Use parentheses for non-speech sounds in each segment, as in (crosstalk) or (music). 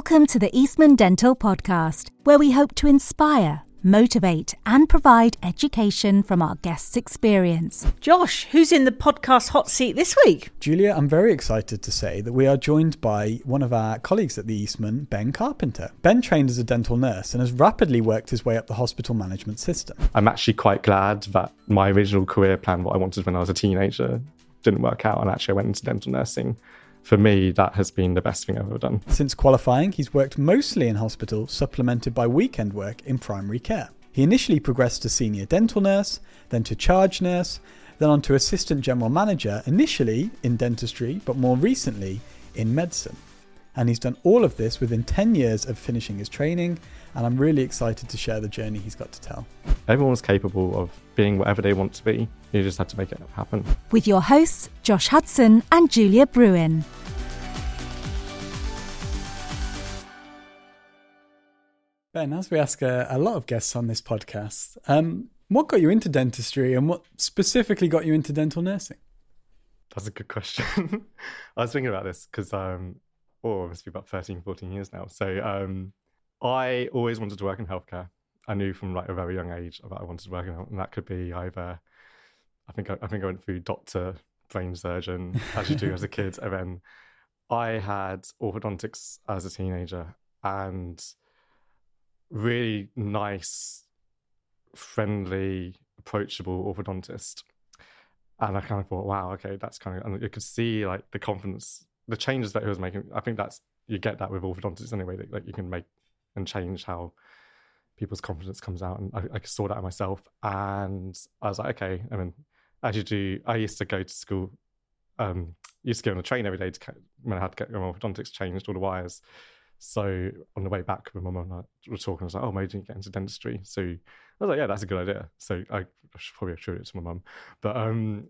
Welcome to the Eastman Dental Podcast, where we hope to inspire, motivate, and provide education from our guests' experience. Josh, who's in the podcast hot seat this week? Julia, I'm very excited to say that we are joined by one of our colleagues at the Eastman, Ben Carpenter. Ben trained as a dental nurse and has rapidly worked his way up the hospital management system. I'm actually quite glad that my original career plan, what I wanted when I was a teenager, didn't work out, and actually I went into dental nursing for me, that has been the best thing I've ever done. Since qualifying, he's worked mostly in hospital, supplemented by weekend work in primary care. He initially progressed to senior dental nurse, then to charge nurse, then on to assistant general manager, initially in dentistry, but more recently in medicine. And he's done all of this within 10 years of finishing his training and I'm really excited to share the journey he's got to tell. Everyone's capable of being whatever they want to be. You just have to make it happen. With your hosts, Josh Hudson and Julia Bruin. Ben, as we ask a, a lot of guests on this podcast, um, what got you into dentistry and what specifically got you into dental nursing? That's a good question. (laughs) I was thinking about this because, um, oh, it must be about 13, 14 years now. So, um, I always wanted to work in healthcare. I knew from like a very young age that I wanted to work in, and that could be either. I think I, I think I went through doctor, brain surgeon, as you do as a (laughs) kid, and then I had orthodontics as a teenager, and really nice, friendly, approachable orthodontist. And I kind of thought, wow, okay, that's kind of, and you could see like the confidence, the changes that he was making. I think that's you get that with orthodontists anyway. That like you can make and change how people's confidence comes out. And I, I saw that in myself. And I was like, okay. I mean, as you do, I used to go to school, um, used to go on the train every day to, when I had to get my orthodontics changed, all the wires. So on the way back, with my mum were talking, I was like, oh, maybe you get into dentistry. So I was like, yeah, that's a good idea. So I, should probably attribute it to my mum. But um,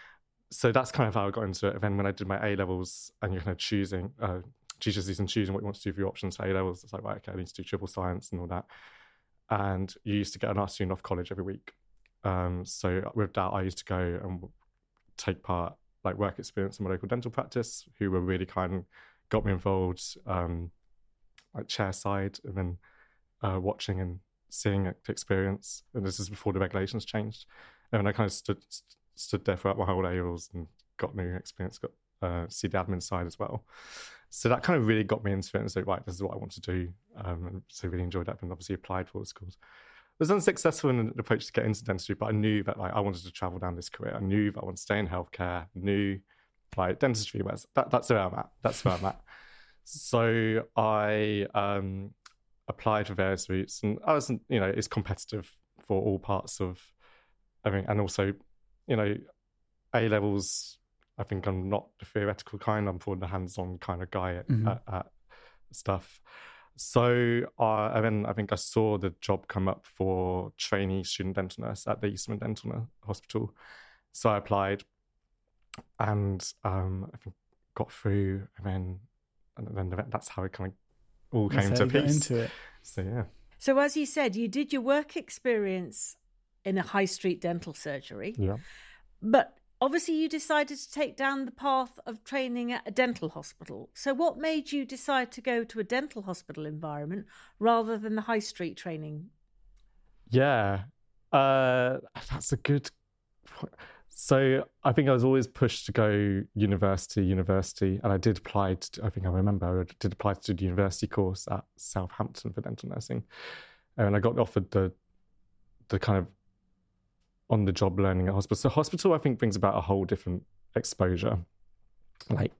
(laughs) so that's kind of how I got into it. And then when I did my A levels and you're kind of choosing, uh, GCSEs and choosing what you want to do for your options for A levels. It's like, right, okay, I need to do triple science and all that. And you used to get an afternoon off college every week. Um, so with that, I used to go and take part, like work experience in my local dental practice, who were really kind, got me involved, um, like chair side, and then uh, watching and seeing experience. And this is before the regulations changed. And I kind of stood stood there throughout my whole A levels and got new experience, got uh, see the admin side as well so that kind of really got me into it and said, right, this is what I want to do. Um, and so really enjoyed that and obviously applied for schools. I was unsuccessful in an approach to get into dentistry, but I knew that like I wanted to travel down this career. I knew that I wanted to stay in healthcare, knew like dentistry was that, that's where I'm at. That's where I'm at. So I um, applied for various routes and I wasn't, you know, it's competitive for all parts of I mean, and also, you know, A levels I think I'm not the theoretical kind. I'm more the hands-on kind of guy at, mm-hmm. at, at stuff. So uh, and then I think I saw the job come up for trainee student dental nurse at the Eastman Dental Hospital. So I applied, and um, I think got through, and then and then that's how it kind of all came to piece. Into it. (laughs) So yeah. So as you said, you did your work experience in a high street dental surgery. Yeah. But obviously you decided to take down the path of training at a dental hospital. So what made you decide to go to a dental hospital environment rather than the high street training? Yeah, uh, that's a good. So I think I was always pushed to go university, university, and I did apply. To, I think I remember I did apply to do the university course at Southampton for dental nursing, and I got offered the the kind of on the job learning at hospital. So hospital, I think, brings about a whole different exposure, like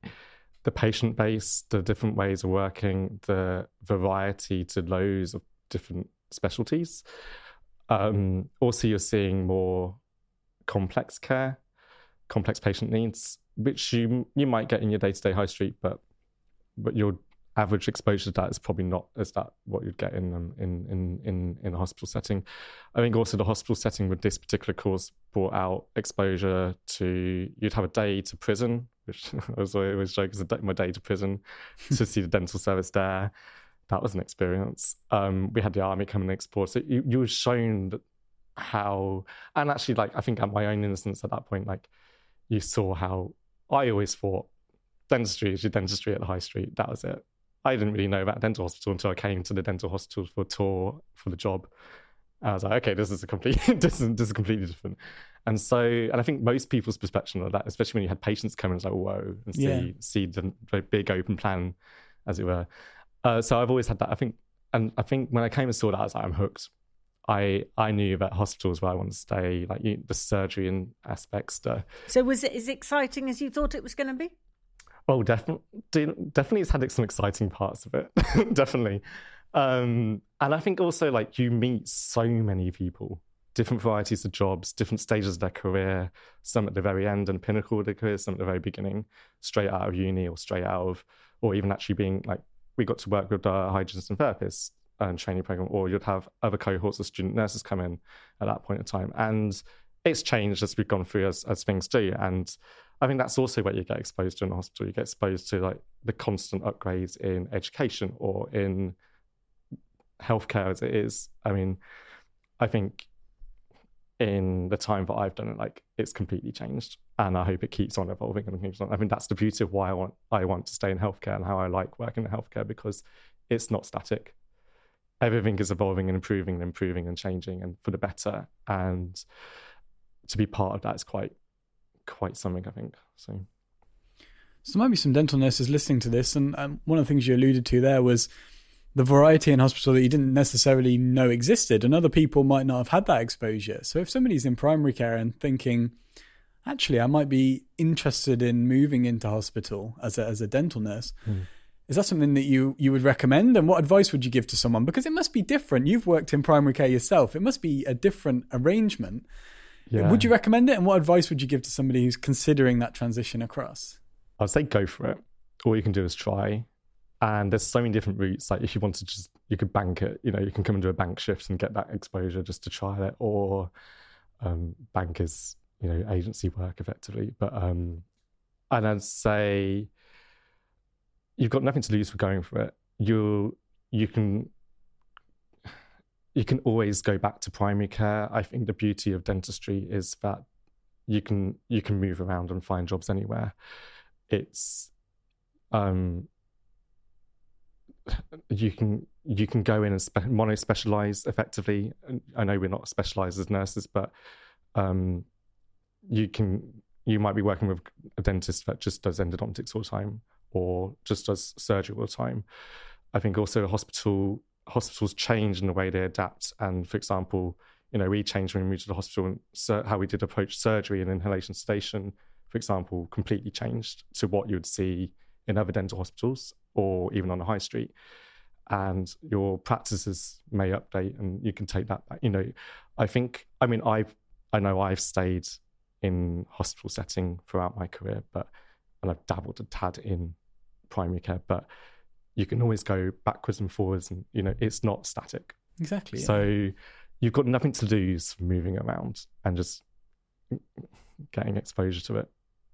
the patient base, the different ways of working, the variety to loads of different specialties. Um, also, you're seeing more complex care, complex patient needs, which you you might get in your day to day high street, but but you're average exposure to that is probably not as that what you'd get in um, in in in in a hospital setting. I think also the hospital setting with this particular course brought out exposure to you'd have a day to prison, which (laughs) I was always joke as my day to prison (laughs) to see the dental service there. That was an experience. Um, we had the army come and explore, so you, you were shown how and actually like I think at my own innocence at that point, like you saw how I always thought dentistry is your dentistry at the high street. That was it I didn't really know about dental hospital until I came to the dental hospital for a tour for the job. I was like, okay, this is a complete, (laughs) this is, this is completely different. And so, and I think most people's perception of that, especially when you had patients come in, it's like, whoa, and see Yeah. see the very big open plan, as it were. Uh, so I've always had that. I think, and I think when I came and saw that, I was like, I'm hooked. I I knew that hospitals where I want to stay, like you, the surgery and aspects, the So was it as exciting as you thought it was going to be? Oh, definitely, definitely, it's had some exciting parts of it. (laughs) definitely, um, and I think also like you meet so many people, different varieties of jobs, different stages of their career. Some at the very end and pinnacle of their career, some at the very beginning, straight out of uni or straight out of, or even actually being like we got to work with uh, hygienists and therapists and training program, or you'd have other cohorts of student nurses come in at that point in time, and it's changed as we've gone through as as things do, and I think that's also where you get exposed to in hospital. You get exposed to like the constant upgrades in education or in healthcare as it is. I mean, I think in the time that I've done it, like it's completely changed, and I hope it keeps on evolving and keeps on. I think that's the beauty of why I want I want to stay in healthcare and how I like working in healthcare because it's not static. Everything is evolving and improving and improving and changing and for the better. And to be part of that is quite quite something, I think. So So there might be some dental nurses listening to this, and um, one of the things you alluded to there was the variety in hospital that you didn't necessarily know existed, and other people might not have had that exposure. So if somebody's in primary care and thinking, actually, I might be interested in moving into hospital as a, as a dental nurse. Is that something that you you would recommend? And what advice would you give to someone? Because it must be different. You've worked in primary care yourself. It must be a different arrangement. Yeah, Would you recommend it? And what advice would you give to somebody who's considering that transition across? I'd say go for it. All you can do is try. And there's so many different routes. Like if you want to just, you could bank it. You know, you can come and do a bank shift and get that exposure just to try it. Or um, bank is, you know, agency work effectively. But um, and I'd say you've got nothing to lose for going for it. You you can you can always go back to primary care. I think the beauty of dentistry is that you can you can move around and find jobs anywhere. It's um you can you can go in and spe- mono specialize effectively. I know we're not specialized as nurses, but um you can you might be working with a dentist that just does endodontics all the time or just does surgery all the time. I think also a hospital hospitals change in the way they adapt. And for example, you know, we changed when we moved to the hospital and how we did approach surgery and inhalation sedation, for example, completely changed to what you would see in other dental hospitals or even on the high street. And your practices may update and you can take that back. You know, I think, I mean, I've, I know I've stayed in hospital setting throughout my career, but, and I've dabbled a tad in primary care, but you can always go backwards and forwards and, you know, it's not static. Exactly. yeah. So you've got nothing to lose from moving around and just getting exposure to it.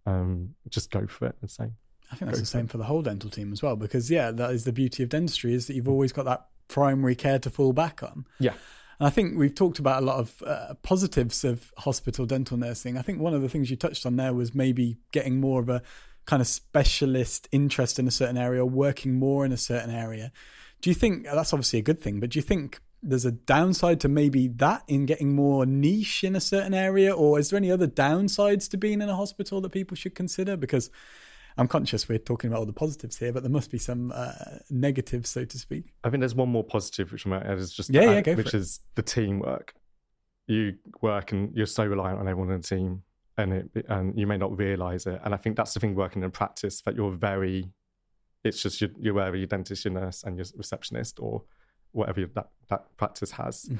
Um, just go for it and say, I think that's the same for the whole dental team as well, because yeah, that is the beauty of dentistry is that you've always got that primary care to fall back on. yeah, And I think we've talked about a lot of uh, positives of hospital dental nursing. I think one of the things you touched on there was maybe getting more of a kind of specialist interest in a certain area, or working more in a certain area. Do you think that's obviously a good thing, but do you think there's a downside to maybe that in getting more niche in a certain area, or is there any other downsides to being in a hospital that people should consider? Because I'm conscious we're talking about all the positives here, but there must be some uh, negatives, so to speak. I think there's one more positive which I might add is just Yeah, to yeah, add, go for which is the teamwork. You work and you're so reliant on everyone in the team, and it and you may not realize it. And I think that's the thing working in practice that you're very. It's just you're, you're wherever your dentist, your nurse, and your receptionist, or whatever your, that that practice has. Mhm.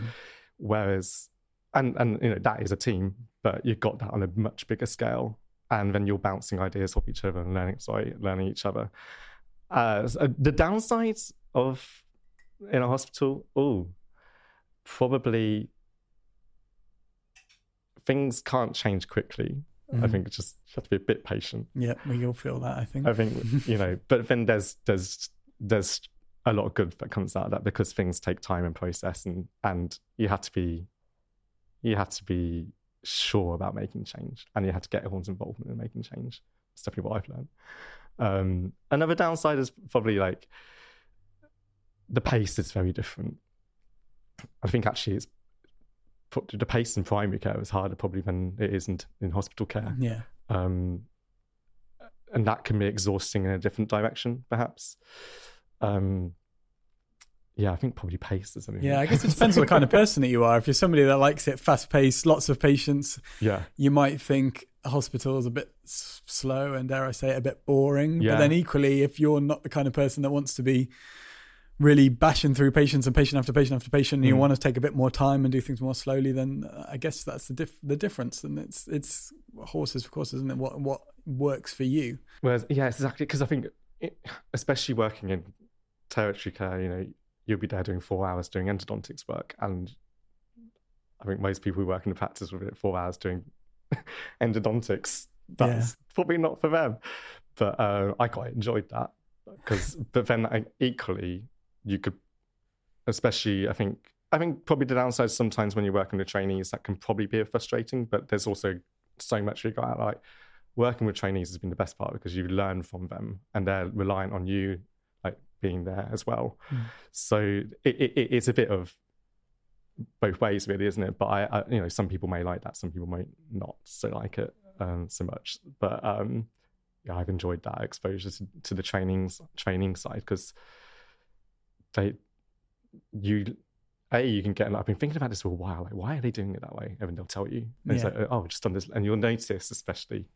Whereas, and and you know that is a team, but you've got that on a much bigger scale, and then you're bouncing ideas off each other and learning, sorry, learning each other. Uh, so the downsides of in a hospital, oh, probably things can't change quickly. I Mhm. think just you have to be a bit patient. Yeah, we all feel that, I think. I think (laughs) you know, but then there's there's there's a lot of good that comes out of that because things take time and process, and and you have to be you have to be sure about making change, and you have to get everyone's involvement in making change. That's definitely what I've learned. Um, another downside is probably like the pace is very different. I think actually it's the pace in primary care is harder probably than it is in, in hospital care. Yeah. Um, and that can be exhausting in a different direction, perhaps. Um, yeah, I think probably pace is something. Yeah, I guess it depends on the kind of person that you are. If you're somebody that likes it fast paced, lots of patients, yeah, you might think hospital is a bit slow and dare I say it, a bit boring. Yeah. But then equally, if you're not the kind of person that wants to be really bashing through patients and patient after patient after patient, and mm. you want to take a bit more time and do things more slowly, then uh, I guess that's the dif- the difference. And it's it's horses, of course, isn't it? What what works for you? Whereas, yeah, exactly. Because I think, it, especially working in tertiary care, you know, you'll be there doing four hours doing endodontics work, and I think most people who work in the practice will be four hours doing (laughs) endodontics. That's yeah. probably not for them, but uh, I quite enjoyed that because. but then I, equally, you could, especially I think I think probably the downside sometimes when you're working with trainees that can probably be frustrating, but there's also so much you got out like working with trainees has been the best part because you learn from them and they're reliant on you like being there as well. Mm. So it, it, it's a bit of both ways really, isn't it? But I, I, you know, some people may like that, some people might not so like it um, so much. But um, yeah, I've enjoyed that exposure to, to the trainings training side because they you a you can get. I've been thinking about this for a while. Like, why are they doing it that way? And they'll tell you. And yeah. it's like, oh, just done this, and you'll notice, especially,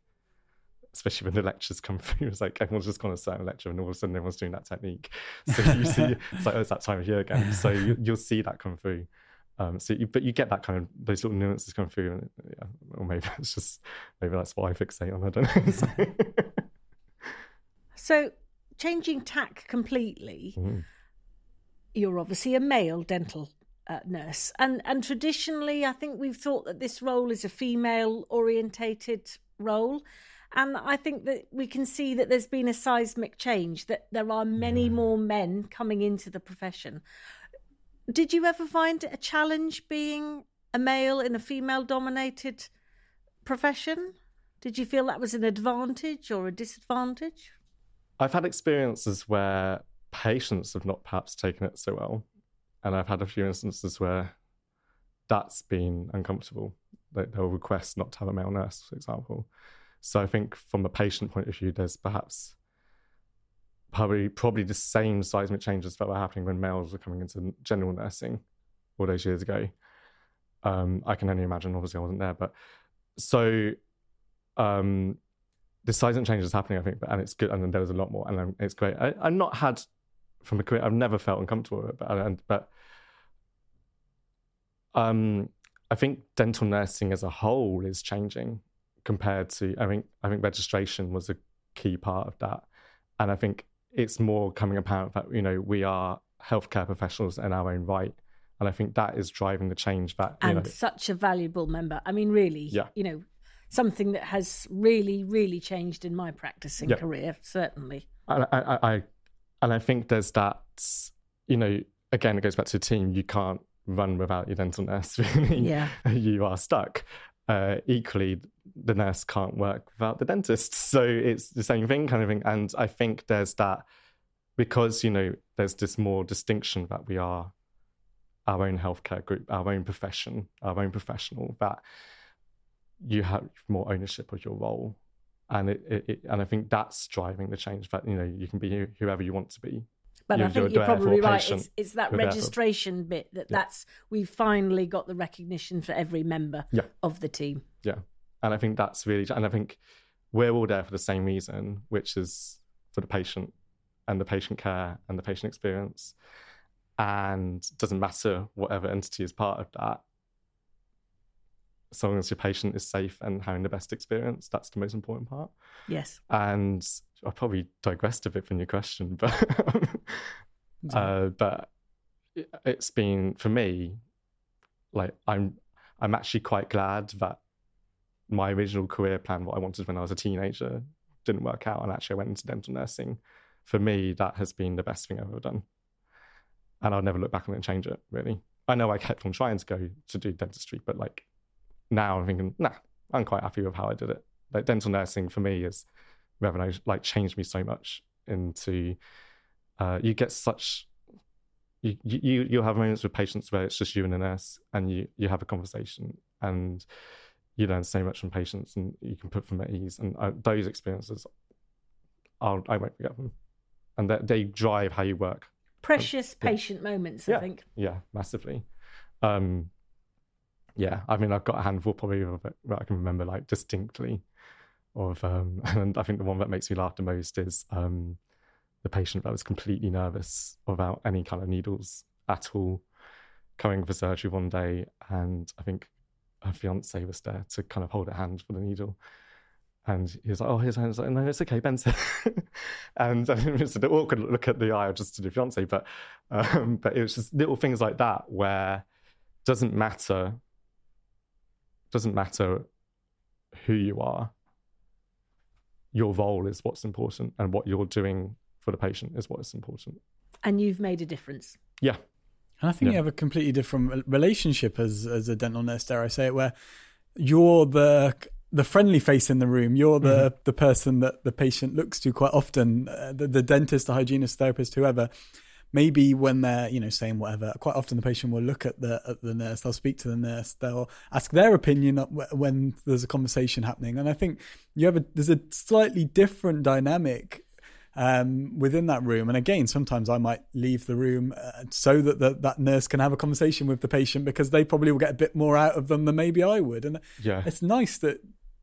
especially when the lectures come (laughs) through. It's like everyone's just gone a certain lecture, and all of a sudden everyone's doing that technique. So you (laughs) see, it's like oh, it's that time of year again. So you, will see that come through. Um, so, you, but you get that kind of those little nuances come through, and yeah, or maybe (laughs) it's just maybe that's what I fixate on. I don't know. so, so changing tack completely. Mm you're obviously a male dental uh, nurse, and and traditionally, I think we've thought that this role is a female orientated role. And I think that we can see that there's been a seismic change, that there are many more men coming into the profession. Did you ever find it a challenge being a male in a female dominated profession? Did you feel that was an advantage or a disadvantage? I've had experiences where patients have not perhaps taken it so well. And I've had a few instances where that's been uncomfortable. They, they'll request not to have a male nurse, for example. So I think from a patient point of view, there's perhaps probably probably the same seismic changes that were happening when males were coming into general nursing all those years ago. Um, I can only imagine. Obviously, I wasn't there, but so um, the seismic change is happening. I think, and it's good. And then there was a lot more, and it's great. I, I've not had from a career. I've never felt uncomfortable with it, but, and, but um, I think dental nursing as a whole is changing compared to. I think I think registration was a key part of that, and I think it's more coming apparent that you know we are healthcare professionals in our own right. And I think that is driving the change that and know, such a valuable member. I mean, really, yeah. you know, something that has really, really changed in my practicing yeah. career, certainly. I, I, I, and I think there's that, you know, again, it goes back to the team. You can't run without your dental nurse. (laughs) Really, yeah, you are stuck. Uh, equally, the nurse can't work without the dentist. (laughs) So it's the same thing, kind of thing. And I think there's that because you know there's this more distinction that we are our own healthcare group, our own profession, our own professional. That you have more ownership of your role and it, it, it, and I think that's driving the change. That you know you can be whoever you want to be. But you're, I think you're, you're probably right. It's, it's that registration bit that yeah. that's we finally got the recognition for every member yeah. of the team. Yeah, and I think that's really, and I think we're all there for the same reason, which is for the patient and the patient care and the patient experience. And doesn't matter whatever entity is part of that as long as your patient is safe and having the best experience, that's the most important part. Yes. And I probably digressed a bit from your question, (laughs) but uh, but it's been for me like I'm I'm actually quite glad that my original career plan, what I wanted when I was a teenager, didn't work out, and actually I went into dental nursing. For me, that has been the best thing I've ever done, and I'll never look back on it and change it. Really, I know I kept on trying to go to do dentistry, but like now I'm thinking, nah, I'm quite happy with how I did it. Like dental nursing for me is revolution, like changed me so much into, uh, you get such you you you'll have moments with patients where it's just you and the nurse, and you you have a conversation, and you learn so much from patients, and you can put them at ease. And uh, those experiences, I'll, I won't forget them, and they drive how you work. Precious yeah. patient moments, I yeah. think. Yeah, massively. Um, yeah, I mean, I've got a handful probably of it that I can remember like distinctly. Of um, (laughs) and I think the one that makes me laugh the most is um, the patient that was completely nervous about any kind of needles at all, coming for surgery one day, and I think her fiance was there to kind of hold her hand for the needle. And he was like, "Oh, his hand's like, no, it's okay, Benson." (laughs) and I mean, it's a awkward look at the eye just to the fiance, but um, but it was just little things like that where it doesn't matter doesn't matter who you are. Your role is what's important, and what you're doing for the patient is what is important. And you've made a difference. Yeah. And I think yeah. you have a completely different relationship as as a dental nurse, dare I say it, where you're the the friendly face in the room. You're the mm-hmm. the person that the patient looks to quite often. Uh, the, the dentist, the hygienist, therapist, whoever maybe when they're you know saying whatever quite often the patient will look at the at the nurse they'll speak to the nurse they'll ask their opinion when there's a conversation happening and i think you have a there's a slightly different dynamic um, within that room. And again, sometimes I might leave the room uh, so that the, that nurse can have a conversation with the patient because they probably will get a bit more out of them than maybe I would. And yeah. it's nice that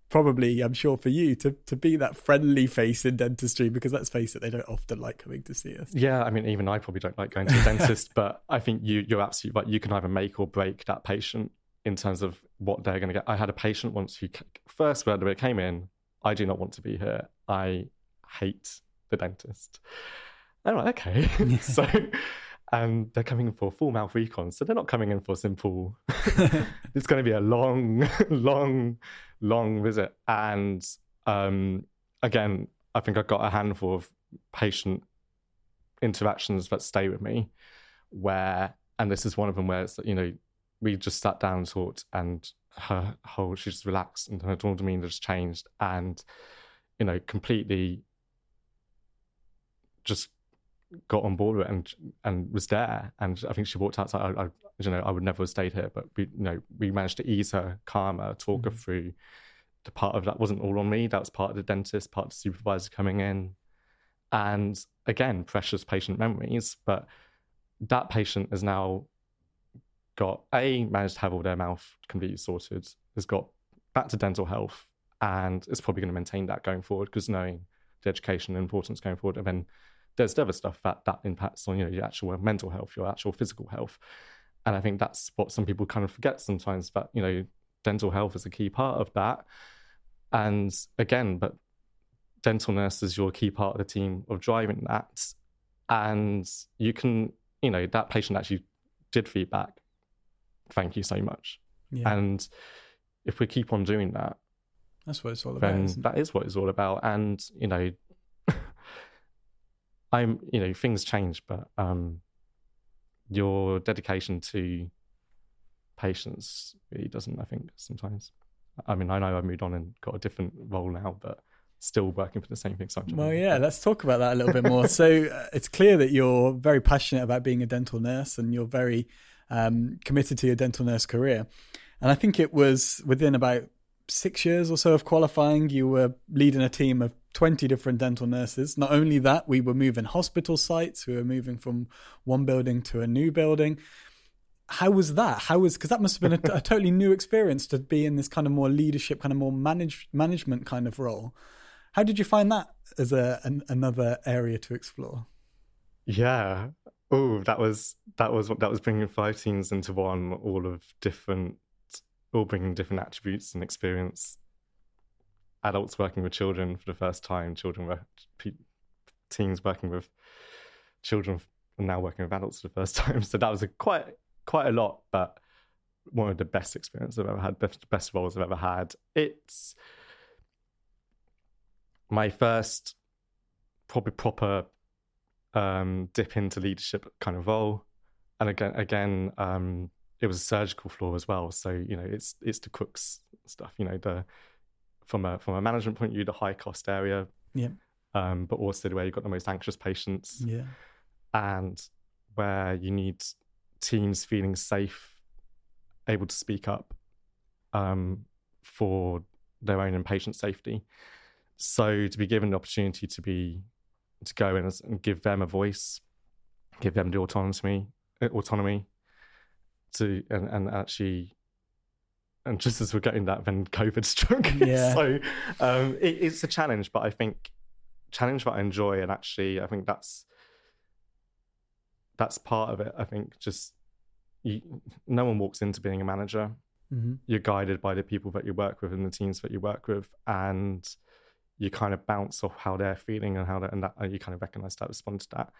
probably i'm sure for you to to be that friendly face in dentistry because let's face it they don't often like coming to see us yeah i mean even i probably don't like going to the dentist but i think you you're absolutely right you can either make or break that patient in terms of what they're going to get i had a patient once who first word when they came in i do not want to be here i hate the dentist i'm like okay (laughs) so and they're coming for full mouth recon. So they're not coming in for simple. (laughs) (laughs) it's going to be a long, long, long visit. And um, again, I think I've got a handful of patient interactions that stay with me where, and this is one of them where it's, you know, we just sat down and talked and her whole, she just relaxed and her demeanor just changed and, you know, completely just got on board with it and and was there. And I think she walked outside. I, I you know, I would never have stayed here, but we, you know, we managed to ease her, calm her, talk mm-hmm. her through. The part of that wasn't all on me. That was part of the dentist, part of the supervisor coming in, and again, precious patient memories. But that patient has now got a managed to have all their mouth completely sorted, has got back to dental health, and is probably going to maintain that going forward because knowing the education and importance going forward, and then there's other stuff that that impacts on you know your actual mental health, your actual physical health, and I think that's what some people kind of forget sometimes. That you know, dental health is a key part of that, and again, but dental nurse is your key part of the team of driving that, and you can you know that patient actually did feedback. Thank you so much, yeah. and if we keep on doing that, that's what it's all about. Then that is what it's all about, and you know I'm, you know, things change, but um, your dedication to patience really doesn't. I think sometimes. I mean, I know I've moved on and got a different role now, but still working for the same thing. So well, yeah, let's talk about that a little bit more. (laughs) so uh, it's clear that you're very passionate about being a dental nurse, and you're very um, committed to your dental nurse career. And I think it was within about six years or so of qualifying, you were leading a team of 20 different dental nurses. Not only that, we were moving hospital sites, we were moving from one building to a new building. How was that? How was because that must have been a, a, (laughs) totally new experience to be in this kind of more leadership, kind of more manage, management kind of role. How did you find that as a an, another area to explore? Yeah. Oh, that was that was that was bringing five teams into one, all of different all bringing different attributes and experience. Adults working with children for the first time, children teens working with children, and now working with adults for the first (laughs) time. So that was a quite quite a lot, but one of the best experiences I've ever had, best, best roles I've ever had. It's my first probably proper um, dip into leadership kind of role, and again, again, um, it was a surgical floor as well. So you know, it's it's the cooks stuff. You know, the from a from a management point of view, the high cost area. Yeah. Um, but also the way you've got the most anxious patients. Yeah. And where you need teams feeling safe, able to speak up um, for their own and patient safety. So to be given the opportunity to be to go in and give them a voice, give them the autonomy, autonomy to and, and actually and just as we're getting that, then COVID (laughs) struck. Yeah. so um, it, it's a challenge, but I think challenge that I enjoy, and actually, I think that's that's part of it. I think just you, no one walks into being a manager. Mm-hmm. You're guided by the people that you work with and the teams that you work with, and you kind of bounce off how they're feeling and how they and that and you kind of recognize that, respond to that,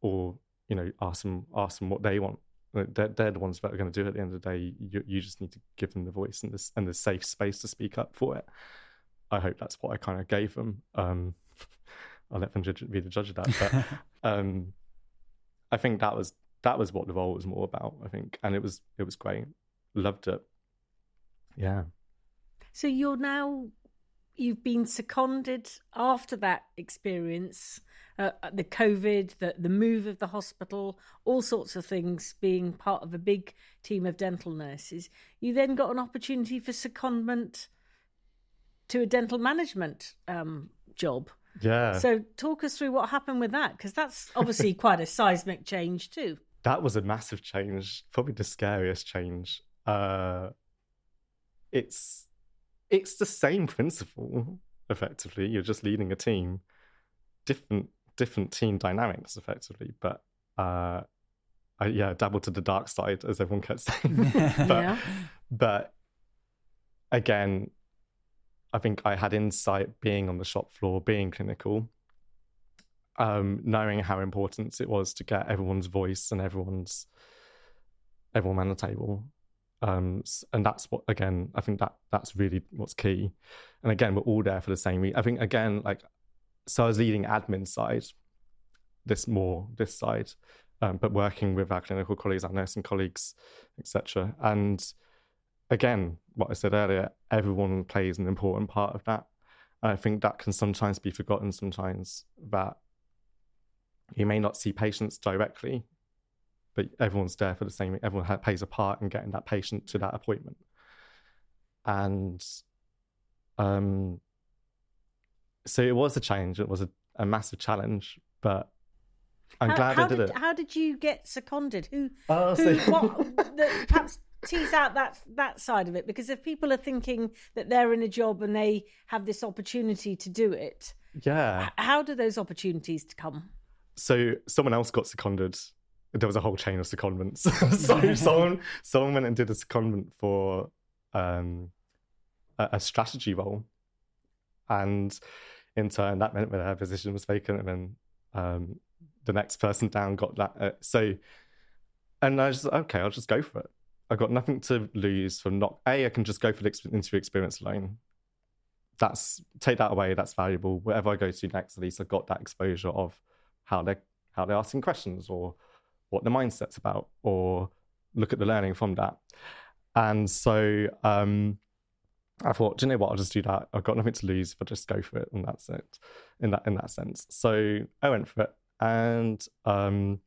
or you know, ask them ask them what they want they're, they're the ones that are going to do it at the end of the day. You, you just need to give them the voice and this and the safe space to speak up for it. I hope that's what I kind of gave them. Um, (laughs) I'll let them judge, be the judge of that. But (laughs) um, I think that was that was what the role was more about. I think, and it was it was great. Loved it. Yeah. So you're now you've been seconded after that experience uh, the COVID, the, the move of the hospital, all sorts of things being part of a big team of dental nurses, you then got an opportunity for secondment to a dental management um, job. Yeah. So talk us through what happened with that, because that's obviously (laughs) quite a seismic change too. That was a massive change, probably the scariest change. Uh, it's it's the same principle effectively. You're just leading a team, different different team dynamics effectively. But uh, I, yeah, dabbled to the dark side, as everyone kept (laughs) saying. (laughs) but, yeah. but again, I think I had insight being on the shop floor, being clinical, um, knowing how important it was to get everyone's voice and everyone's everyone on the table. Um, and that's what again, I think that that's really what's key. And again, we're all there for the same reason. I think again, like so I was leading admin side, this more this side, um, but working with our clinical colleagues, our nursing colleagues, etc. And again, what I said earlier, everyone plays an important part of that. And I think that can sometimes be forgotten. Sometimes that you may not see patients directly, but everyone's there for the same. Everyone plays a part in getting that patient to that appointment. And um, so it was a change. It was a, a massive challenge, but I'm how, glad how I did, did, it. How did you get seconded? Who? Oh, who? So... (laughs) what? The, perhaps tease out that that side of it because if people are thinking that they're in a job and they have this opportunity to do it, yeah, how do those opportunities come? So someone else got seconded. There was a whole chain of secondments. (laughs) (laughs) so someone someone went and did a secondment for um, a, a strategy role and in turn that meant that her position was vacant and then um, the next person down got that uh, so and i was okay i'll just go for it. I've got nothing to lose from not a i can just go for the interview experience alone. That's take that away that's valuable. Wherever i go to next at least i've got that exposure of how they're how they're asking questions or what the mindset's about or look at the learning from that. And so um, I thought, do you know what? I'll just do that. I've got nothing to lose if I just go for it, and that's it. In that in that sense, so I went for it, and um,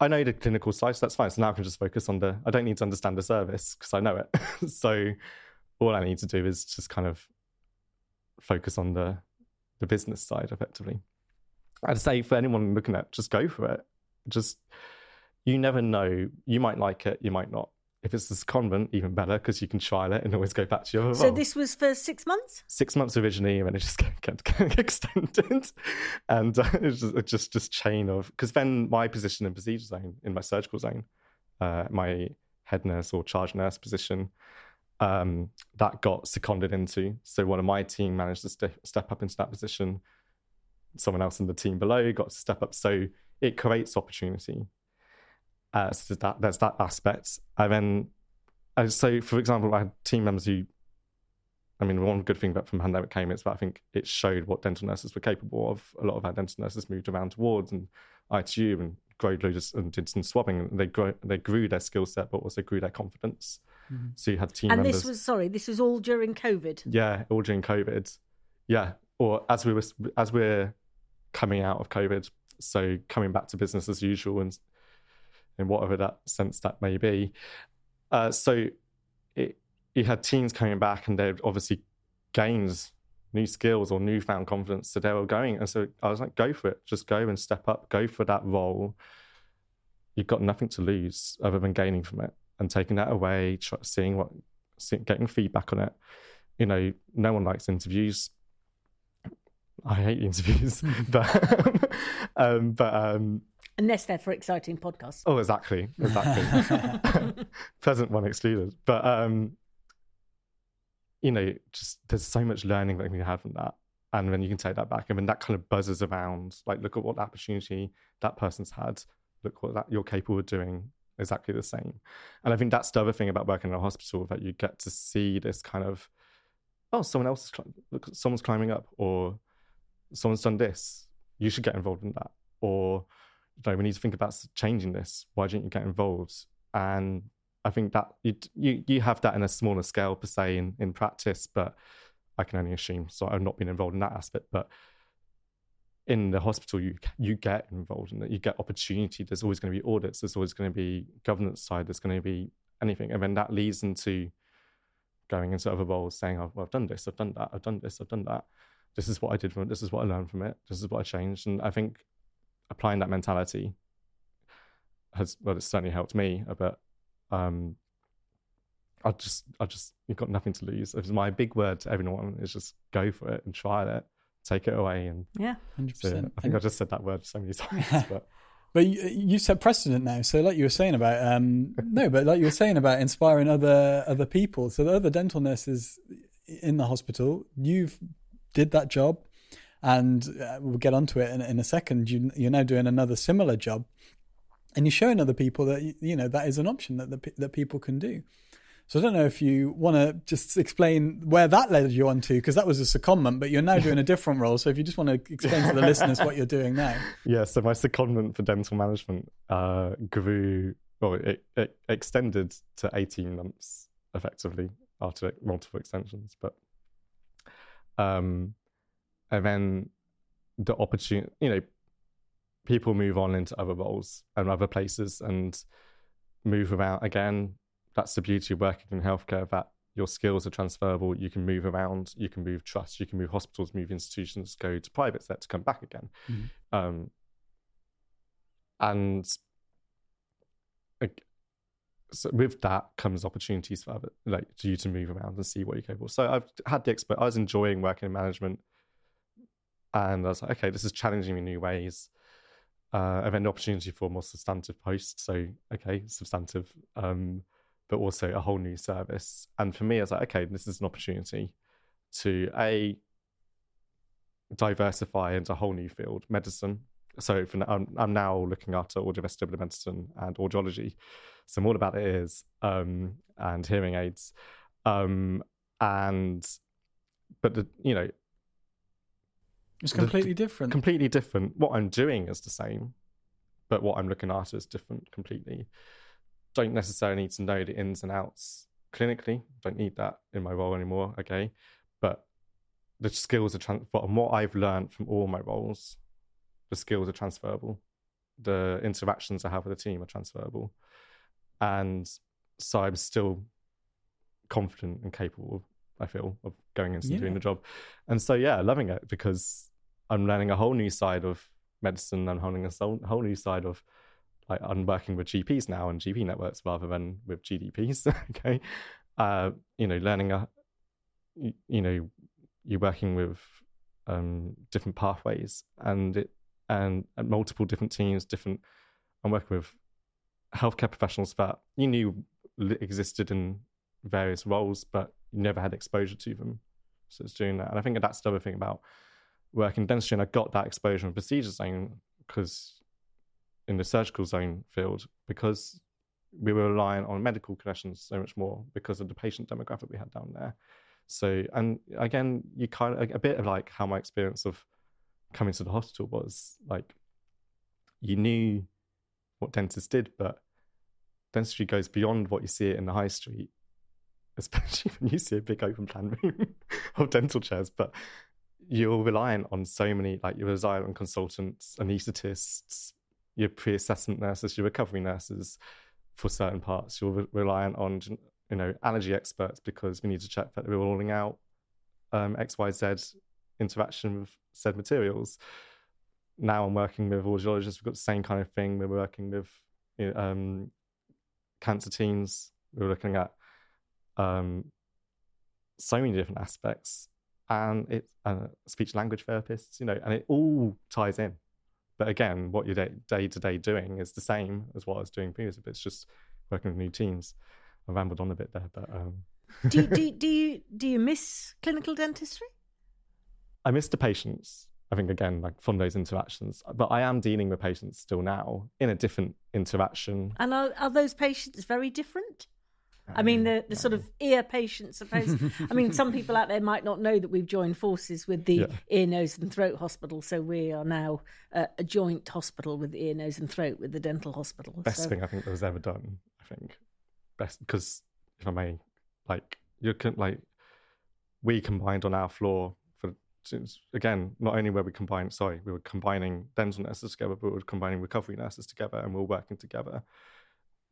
I know the clinical side, so that's fine. So now I can just focus on the. I don't need to understand the service because I know it. (laughs) so all I need to do is just kind of focus on the the business side effectively. I'd say for anyone looking at, just go for it. Just you never know. You might like it, you might not if it's this convent, even better because you can trial it and always go back to your. So this was for six months. Six months originally, and then it just (laughs) kept getting extended, (laughs) and uh, it's just, just just chain of because then my position in procedure zone in my surgical zone, uh, my head nurse or charge nurse position, um, that got seconded into. So one of my team managed to st- step up into that position. Someone else in the team below got to step up. So it creates opportunity uh, so that there's that aspect. And then, uh, so for example, I had team members who, I mean, one good thing that from pandemic came is that I think it showed what dental nurses were capable of. A lot of our dental nurses moved around towards and ITU and growed loads and did some swabbing. And they grew, they grew their skill set, but also grew their confidence. Mm-hmm. So you had team and members. And this was sorry, this was all during COVID. Yeah, all during COVID. Yeah, or as we were as we're coming out of COVID, So coming back to business as usual and in whatever that sense that may be. Uh, so it, you had teams coming back and they'd obviously gained new skills or newfound confidence. So they were going. And so I was like, go for it. Just go and step up, go for that role. You've got nothing to lose other than gaining from it and taking that away, try, seeing what, getting feedback on it. You know, no one likes interviews. I hate interviews, (laughs) but (laughs) um, but um, unless they're for exciting podcasts. Oh, exactly, exactly. (laughs) (laughs) Pleasant one excluded, but um, you know, just there's so much learning that can be had from that. And then you can take that back, and then that kind of buzzes around. Like, look at what opportunity that person's had. Look what that you're capable of doing. Exactly the same. And I think that's the other thing about working in a hospital that you get to see this kind of, oh, someone else is look, someone's climbing up, or someone's done this. You should get involved in that. Or, know, we need to think about changing this. Why don't you get involved? And I think that you you you have that in a smaller scale per se in, in practice, but I can only assume. So I've not been involved in that aspect, but in the hospital, you you get involved in it. You get opportunity. There's always going to be audits. There's always going to be governance side. There's going to be anything, and then that leads into going into other roles, saying, "Oh, well, I've done this. I've done that. I've done this. I've done that. This is what I did from it. This is what I learned from it. This is what I changed." And I think applying that mentality has well, it's certainly helped me a bit um, I just, I just, you've got nothing to lose. It's my big word to everyone is just go for it and try it, take it away, and yeah, hundred percent. I think I just said that word so many (laughs) times, but. But you, you set precedent now. So, like you were saying about um, (laughs) no, but like you were saying about inspiring other other people. So, the other dental nurses in the hospital, you've did that job, and uh, we'll get onto it in, in a second. You, you're now doing another similar job and you're showing other people that you know that is an option that the, that people can do. So I don't know if you want to just explain where that led you on to, because that was a secondment, but you're now doing a different role. So if you just want to explain to the (laughs) listeners what you're doing now. Yeah, so my secondment for dental management uh, grew, well, it, it extended to 18 months effectively after multiple extensions. But, um, and then the opportunity, you know, people move on into other roles and other places and move around again that's the beauty of working in healthcare that your skills are transferable you can move around you can move trusts you can move hospitals move institutions go to private sector come back again mm-hmm. um, and uh, so with that comes opportunities for other, like for you to move around and see what you're capable. So I've had the expert. I was enjoying working in management, and I was like, okay, this is challenging me in new ways uh, I've had an opportunity for more substantive post. So, okay, substantive, um, but also a whole new service. And for me, I was like, okay, this is an opportunity to a diversify into a whole new field, medicine. So now, I'm, I'm now looking after audiovestibular medicine and audiology. So more about is um, and hearing aids, um, and but the you know it's completely the, different. Completely different. What I'm doing is the same, but what I'm looking at is different completely. Don't necessarily need to know the ins and outs clinically. Don't need that in my role anymore. Okay, but the skills are transferable. And what I've learned from all my roles, the skills are transferable. The interactions I have with the team are transferable, and so I'm still confident and capable. I feel of going into yeah. doing the job, and so yeah, loving it because I'm learning a whole new side of medicine. I'm learning a whole new side of like I'm working with GPs now and GP networks rather than with GDPs. (laughs) okay, uh, you know, learning a, you know, you're working with um, different pathways and it and, and multiple different teams, different. I'm working with healthcare professionals that you knew existed in various roles, but you never had exposure to them. So it's doing that, and I think that's the other thing about work in dentistry and I got that exposure in procedure zone because in the surgical zone field because we were relying on medical clinicians so much more because of the patient demographic we had down there. So, and again, you kind of a bit of like how my experience of coming to the hospital was like you knew what dentists did, but dentistry goes beyond what you see it in the high street, (laughs) especially when you see a big open plan room (laughs) of dental chairs. But you're reliant on so many, like you're reliant on consultants, anaesthetists, your pre-assessment nurses, your recovery nurses for certain parts. You're re- reliant on, you know, allergy experts because we need to check that we're ruling out um, X, Y, Z interaction with said materials. Now I'm working with audiologists. We've got the same kind of thing. We're working with um, cancer teams. We're looking at um, so many different aspects and it's uh, speech language therapists, you know, and it all ties in. But again, what you're day to day doing is the same as what I was doing previously, but it's just working with new teams. I rambled on a bit there, but um... do, do (laughs) do you do you miss clinical dentistry? I miss the patients. I think again, like from those interactions, but I am dealing with patients still now in a different interaction. And are, are those patients very different? I mean, the, the sort of (laughs) ear patient, suppose. I mean, some people out there might not know that we've joined forces with the yeah. ear, nose, and throat hospital. So we are now uh, a joint hospital with ear, nose, and throat with the dental hospital. Best so. thing I think that was ever done. I think best because if I may, like you can like we combined on our floor for again not only were we combined sorry we were combining dental nurses together but we were combining recovery nurses together and we are working together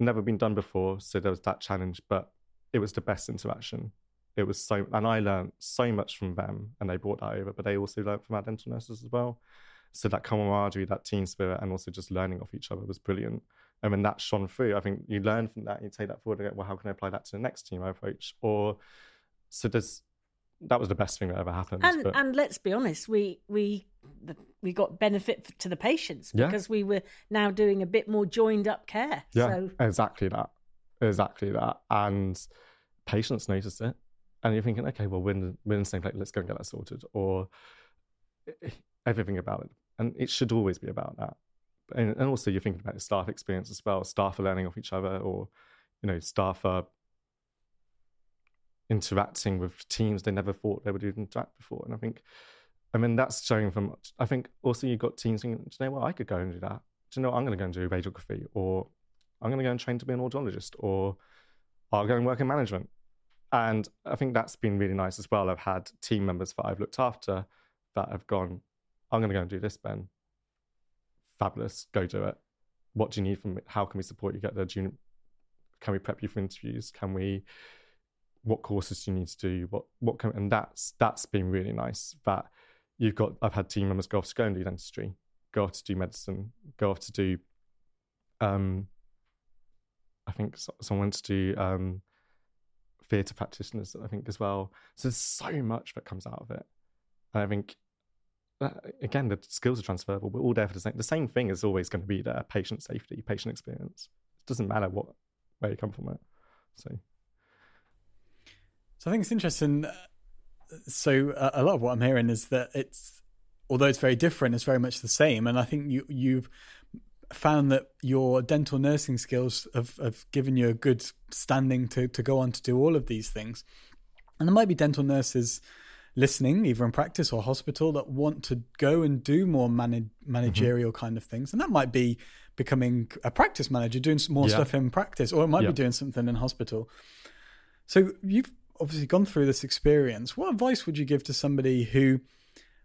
never been done before, so there was that challenge, but it was the best interaction. It was so, and I learned so much from them, and they brought that over. But they also learned from our dental nurses as well. So that camaraderie, that team spirit, and also just learning off each other was brilliant. And when that shone through, I think you learn from that, you take that forward and go, well, how can I apply that to the next team I approach? Or so there's that was the best thing that ever happened. And but... and let's be honest, we we we got benefit to the patients because yeah. we were now doing a bit more joined up care. Yeah, so... exactly that, exactly that, and patients noticed it, and you're thinking, okay, well, we're in, we're in the same place. Let's go and get that sorted, or eh, eh, everything about it, and it should always be about that. And, and also, you're thinking about the staff experience as well. Staff are learning off each other, or you know, staff are interacting with teams they never thought they would interact before. And I think, I mean, that's showing from, I think also you've got teams thinking, do you know what, I could go and do that. Do you know what, I'm going to go and do radiography, or I'm going to go and train to be an audiologist, or I'll go and work in management. And I think that's been really nice as well. I've had team members that I've looked after that have gone, I'm going to go and do this, Ben. Fabulous, go do it. What do you need from me? How can we support you get there? Can we prep you for interviews? Can we what courses you need to do? What what can, and that's that's been really nice that you've got i've had team members go off to go and do dentistry go off to do medicine go off to do um i think someone to do um theatre practitioners i think as well. So there's so much that comes out of it. And i think that, again the skills are transferable. We're all there for the same the same thing is always going to be there patient safety patient experience. It doesn't matter what where you come from it. So so I think it's interesting. Uh, so uh, a lot of what I'm hearing is that it's, although it's very different, it's very much the same. And I think you you've found that your dental nursing skills have, have given you a good standing to to go on to do all of these things. And there might be dental nurses listening, either in practice or hospital, that want to go and do more manage, managerial mm-hmm. kind of things, and that might be becoming a practice manager, doing some more yeah. stuff in practice, or it might yeah. be doing something in hospital. So you've obviously gone through this experience, what advice would you give to somebody who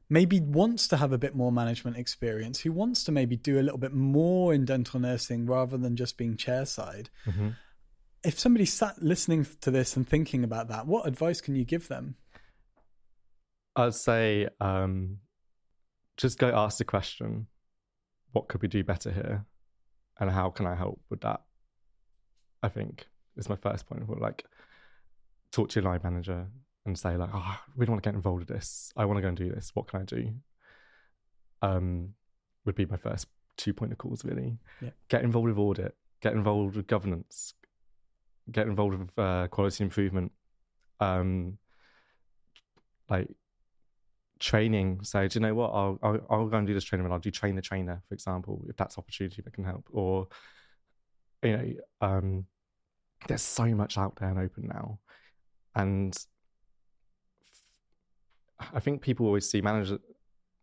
maybe wants to have a bit more management experience, who wants to maybe do a little bit more in dental nursing rather than just being chairside? Mm-hmm. If somebody sat listening to this and thinking about that, what advice can you give them? I'd say um, just go ask the question what could we do better here? And how can I help with that? I think is my first point. Like, talk to your line manager and say like, oh, I really want to get involved with this. I want to go and do this. What can I do? Um, would be my first two point of calls really. Yeah. Get involved with audit. Get involved with governance. Get involved with uh, quality improvement. Um, like training. Say, do you know what? I'll, I'll, I'll go and do this training, and I'll do train the trainer, for example, if that's opportunity that can help. Or you know, um, there's so much out there and open now and I think people always see manager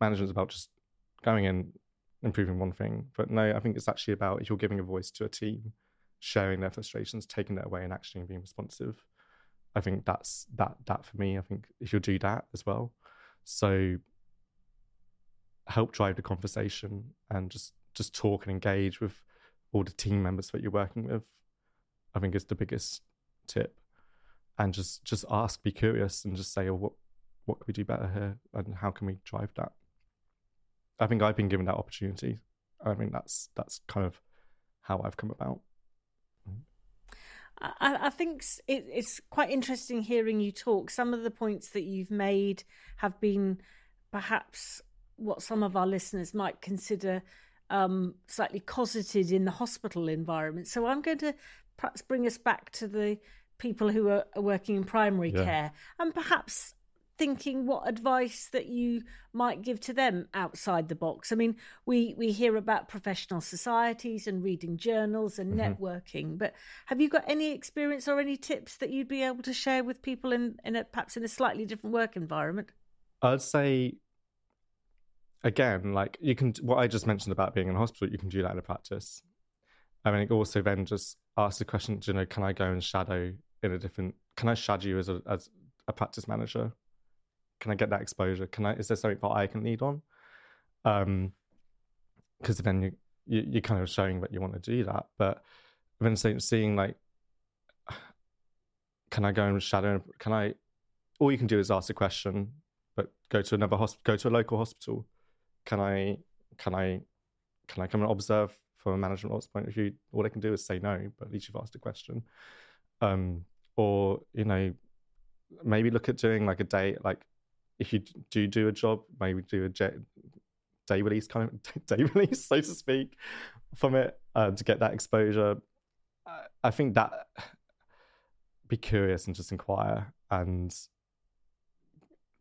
management about just going in improving one thing, but no, I think it's actually about if you're giving a voice to a team, sharing their frustrations, taking that away, and actually being responsive. I think that's that that for me. I think if you'll do that as well, so help drive the conversation and just just talk and engage with all the team members that you're working with. I think is the biggest tip, and just just ask, be curious, and just say, "Oh, what what can we do better here, and how can we drive that?" I think I've been given that opportunity. I think that's that's kind of how I've come about. I, I think it, it's quite interesting hearing you talk. Some of the points that you've made have been perhaps what some of our listeners might consider um, slightly cosseted in the hospital environment. So I'm going to perhaps bring us back to the people who are working in primary yeah. care and perhaps thinking what advice that you might give to them outside the box. I mean, we we hear about professional societies and reading journals and mm-hmm. networking, but have you got any experience or any tips that you'd be able to share with people in in a, perhaps in a slightly different work environment? I'd say again, like you can what I just mentioned about being in hospital, you can do that in a practice. I mean, also then just ask the question, you know, can I go and shadow in a different? Can I shadow you as a as a practice manager? can I get that exposure? Can I? Is there something that I can lead on? Um, because then you, you you're kind of showing that you want to do that, but then seeing like, (sighs) can I go and shadow? Can I? All you can do is ask a question, but go to another hospital, go to a local hospital. Can I? Can I? Can I come and observe from a management point of view? All I can do is say no, but at least you've asked a question. Um, or you know, maybe look at doing like a day, like if you do do a job, maybe do a day release kind of (laughs) day release, so to speak, from it uh, to get that exposure. I think that (sighs) be curious and just inquire and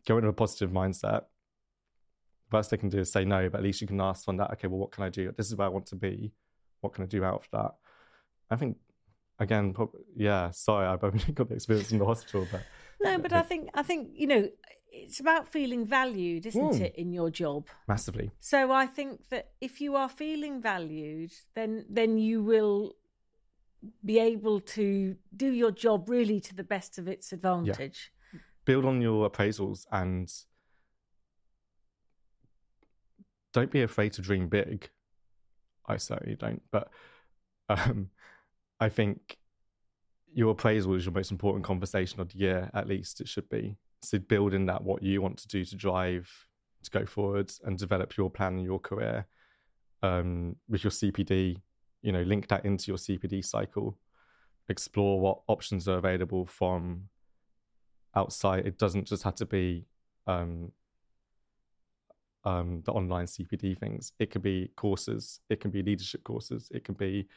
go into a positive mindset. Best they can do is say no, but at least you can ask on that. Okay, well, what can I do? This is where I want to be. What can I do out of that? I think again, probably, yeah. Sorry, I've only (laughs) got the experience in the hospital, but no, but I think I think you know it's about feeling valued, isn't mm. it, in your job? Massively. So I think that if you are feeling valued, then then you will be able to do your job really to the best of its advantage. Yeah. Build on your appraisals and don't be afraid to dream big. I certainly don't, but (laughs) um, I think your appraisal is your most important conversation of the year. At least it should be so building that what you want to do to drive to go forward and develop your plan in your career um, with your CPD, you know, link that into your CPD cycle, explore what options are available from outside. It doesn't just have to be um, um, the online CPD things. It could be courses, it can be leadership courses, it can be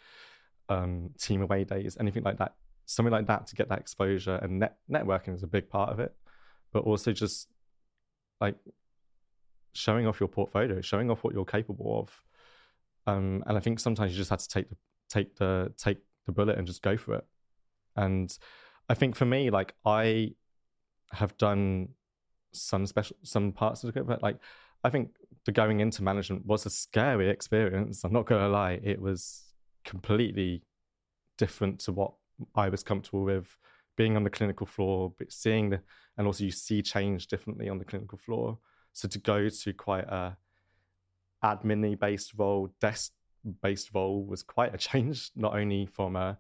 um, team away days, anything like that. Something like that to get that exposure and net- networking is a big part of it but also just like showing off your portfolio, showing off what you're capable of. Um, and I think sometimes you just have to take the take the take the bullet and just go for it. And I think for me, like I have done some special some parts of the but like I think the going into management was a scary experience. I'm not gonna lie, it was completely different to what I was comfortable with being on the clinical floor, but seeing the, and also you see change differently on the clinical floor. So to go to quite a admin based role, desk based role was quite a change, (laughs) not only from a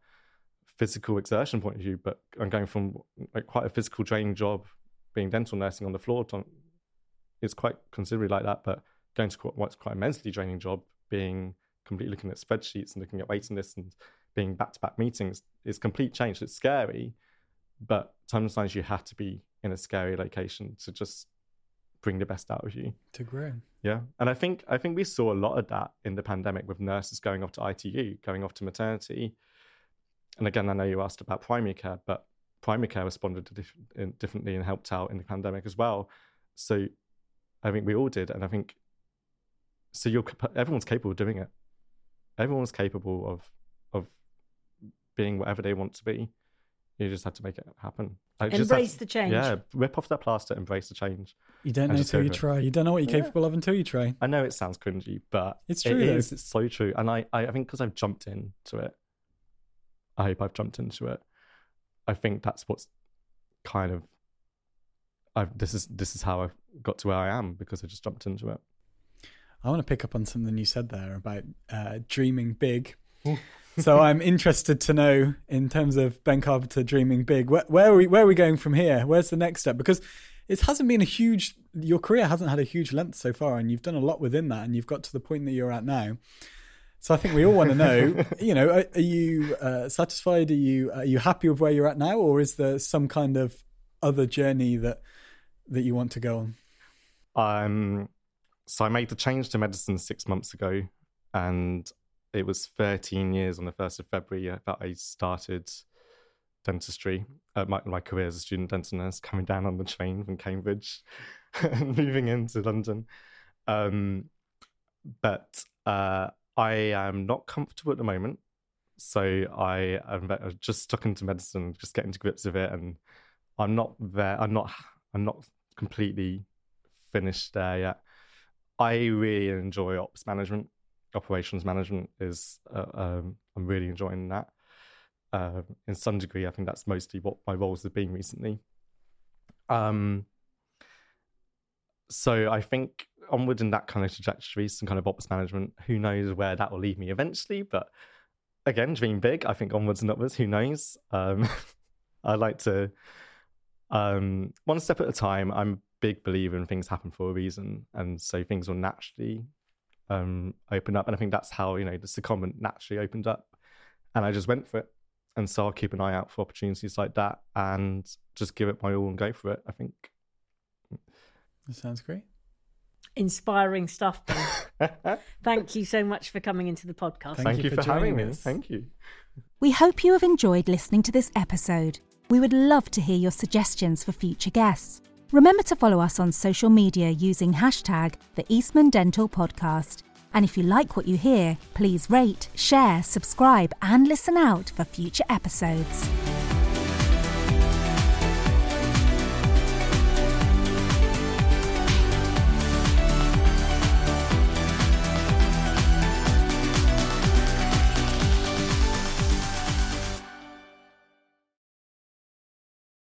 physical exertion point of view, but I'm going from like quite a physical draining job, being dental nursing on the floor. To, it's quite considerably like that, but going to what's quite a mentally draining job, being completely looking at spreadsheets and looking at waiting lists and being back to back meetings is complete change. It's scary, but sometimes you have to be in a scary location to just bring the best out of you. To grow. Yeah. And i think i think we saw a lot of that in the pandemic with nurses going off to itu going off to maternity. And again i know you asked about primary care but primary care responded diff- differently and helped out in the pandemic as well. So i think we all did and i think so you're everyone's capable of doing it everyone's capable of of being whatever they want to be you just had to make it happen. I embrace the change. Yeah, rip off that plaster, embrace the change. You don't know until you try. You don't know what you're yeah. capable of until you try. I know it sounds cringy, but it's true. It though. is. It's so true. And I, I think because I've jumped into it, I hope I've jumped into it. I think that's what's kind of. I've, this is this is how I got to where I am because I just jumped into it. I want to pick up on something you said there about uh, dreaming big. so I'm interested to know, in terms of Ben Carpenter dreaming big, where, where, are we where are we going from here? Where's the next step? Because it hasn't been a huge your career hasn't had a huge length so far, and you've done a lot within that, and you've got to the point that you're at now. So I think we all want to know, (laughs) you know, are, are you uh, satisfied? Are you are you happy with where you're at now, or is there some kind of other journey that that you want to go on? Um, so I made the change to medicine six months ago, and it was 13 years on the first of February that I started dentistry. Uh, my, my career as a student dental nurse, coming down on the train from Cambridge (laughs) and moving into London. Um, but uh, I am not comfortable at the moment. So I am just stuck into medicine, just getting to grips with it, and I'm not there. I'm not. I'm not completely finished there yet. I really enjoy ops management, operations management is. Uh, um, I'm really enjoying that. Uh, in some degree, I think that's mostly what my roles have been recently. Um, so I think onward in that kind of trajectory, some kind of ops management. Who knows where that will lead me eventually? But again, dream big. I think onwards and upwards. Who knows? Um, (laughs) I like to um, one step at a time. I'm big believer in things happen for a reason, and so things will naturally um, open up. And I think that's how you know the secondment naturally opened up, and I just went for it. And so I'll keep an eye out for opportunities like that, and just give it my all and go for it. I think. That sounds great inspiring stuff. (laughs) Thank you so much for coming into the podcast. Thank, Thank you, you, for, for having me. Thank you. We hope you have enjoyed listening to this episode. We would love to hear your suggestions for future guests. Remember to follow us on social media using hashtag the Eastman Dental Podcast. And if you like what you hear, please rate, share, subscribe, and listen out for future episodes.